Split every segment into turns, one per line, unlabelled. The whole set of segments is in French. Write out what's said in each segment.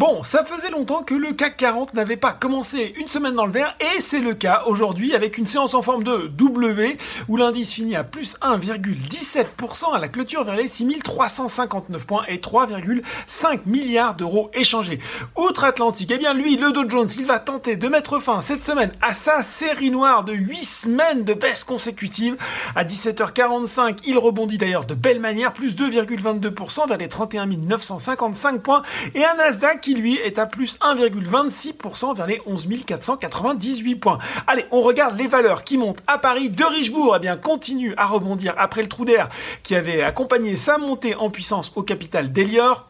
Bon, ça faisait longtemps que le CAC 40 n'avait pas commencé une semaine dans le vert et c'est le cas aujourd'hui avec une séance en forme de W où l'indice finit à plus 1,17% à la clôture vers les 6359 points et 3,5 milliards d'euros échangés. Outre-Atlantique, eh bien lui, le Dow Jones, il va tenter de mettre fin cette semaine à sa série noire de 8 semaines de baisse consécutive. À 17h45, il rebondit d'ailleurs de belle manière, plus 2,22% vers les 31 955 points et un Nasdaq qui lui est à plus 1,26% vers les 11 498 points. Allez, on regarde les valeurs qui montent à Paris. De Richebourg, eh bien, continue à rebondir après le trou d'air qui avait accompagné sa montée en puissance au capital d'Elior.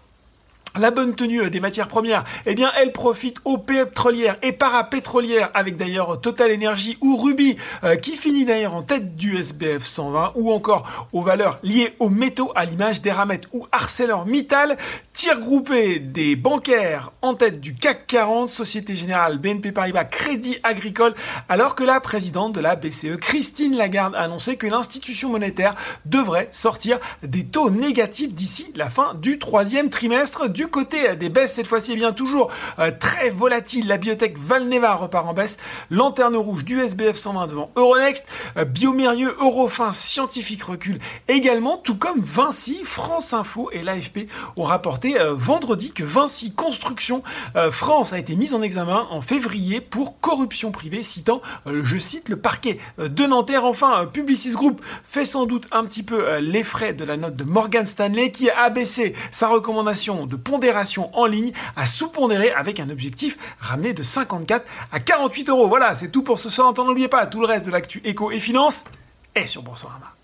La bonne tenue des matières premières, eh bien, elle profite aux pétrolières et parapétrolières, avec d'ailleurs Total Energy ou Ruby, euh, qui finit d'ailleurs en tête du SBF 120, ou encore aux valeurs liées aux métaux, à l'image d'Eramet ou ArcelorMittal, tir groupé des bancaires en tête du CAC 40, Société Générale, BNP Paribas, Crédit Agricole, alors que la présidente de la BCE, Christine Lagarde, a annoncé que l'institution monétaire devrait sortir des taux négatifs d'ici la fin du troisième trimestre du côté des baisses, cette fois-ci, eh bien toujours euh, très volatile. La biotech Valneva repart en baisse. Lanterne rouge du SBF 120 devant Euronext. Euh, Biomérieux, Eurofin, Scientifique recule également, tout comme Vinci, France Info et l'AFP ont rapporté euh, vendredi que Vinci Construction France a été mise en examen en février pour corruption privée, citant, je cite, le parquet de Nanterre. Enfin, Publicis Group fait sans doute un petit peu les frais de la note de Morgan Stanley qui a abaissé sa recommandation de pondération en ligne à sous-pondérer avec un objectif ramené de 54 à 48 euros. Voilà, c'est tout pour ce soir. N'oubliez pas, tout le reste de l'actu éco et finance est sur Boursorama.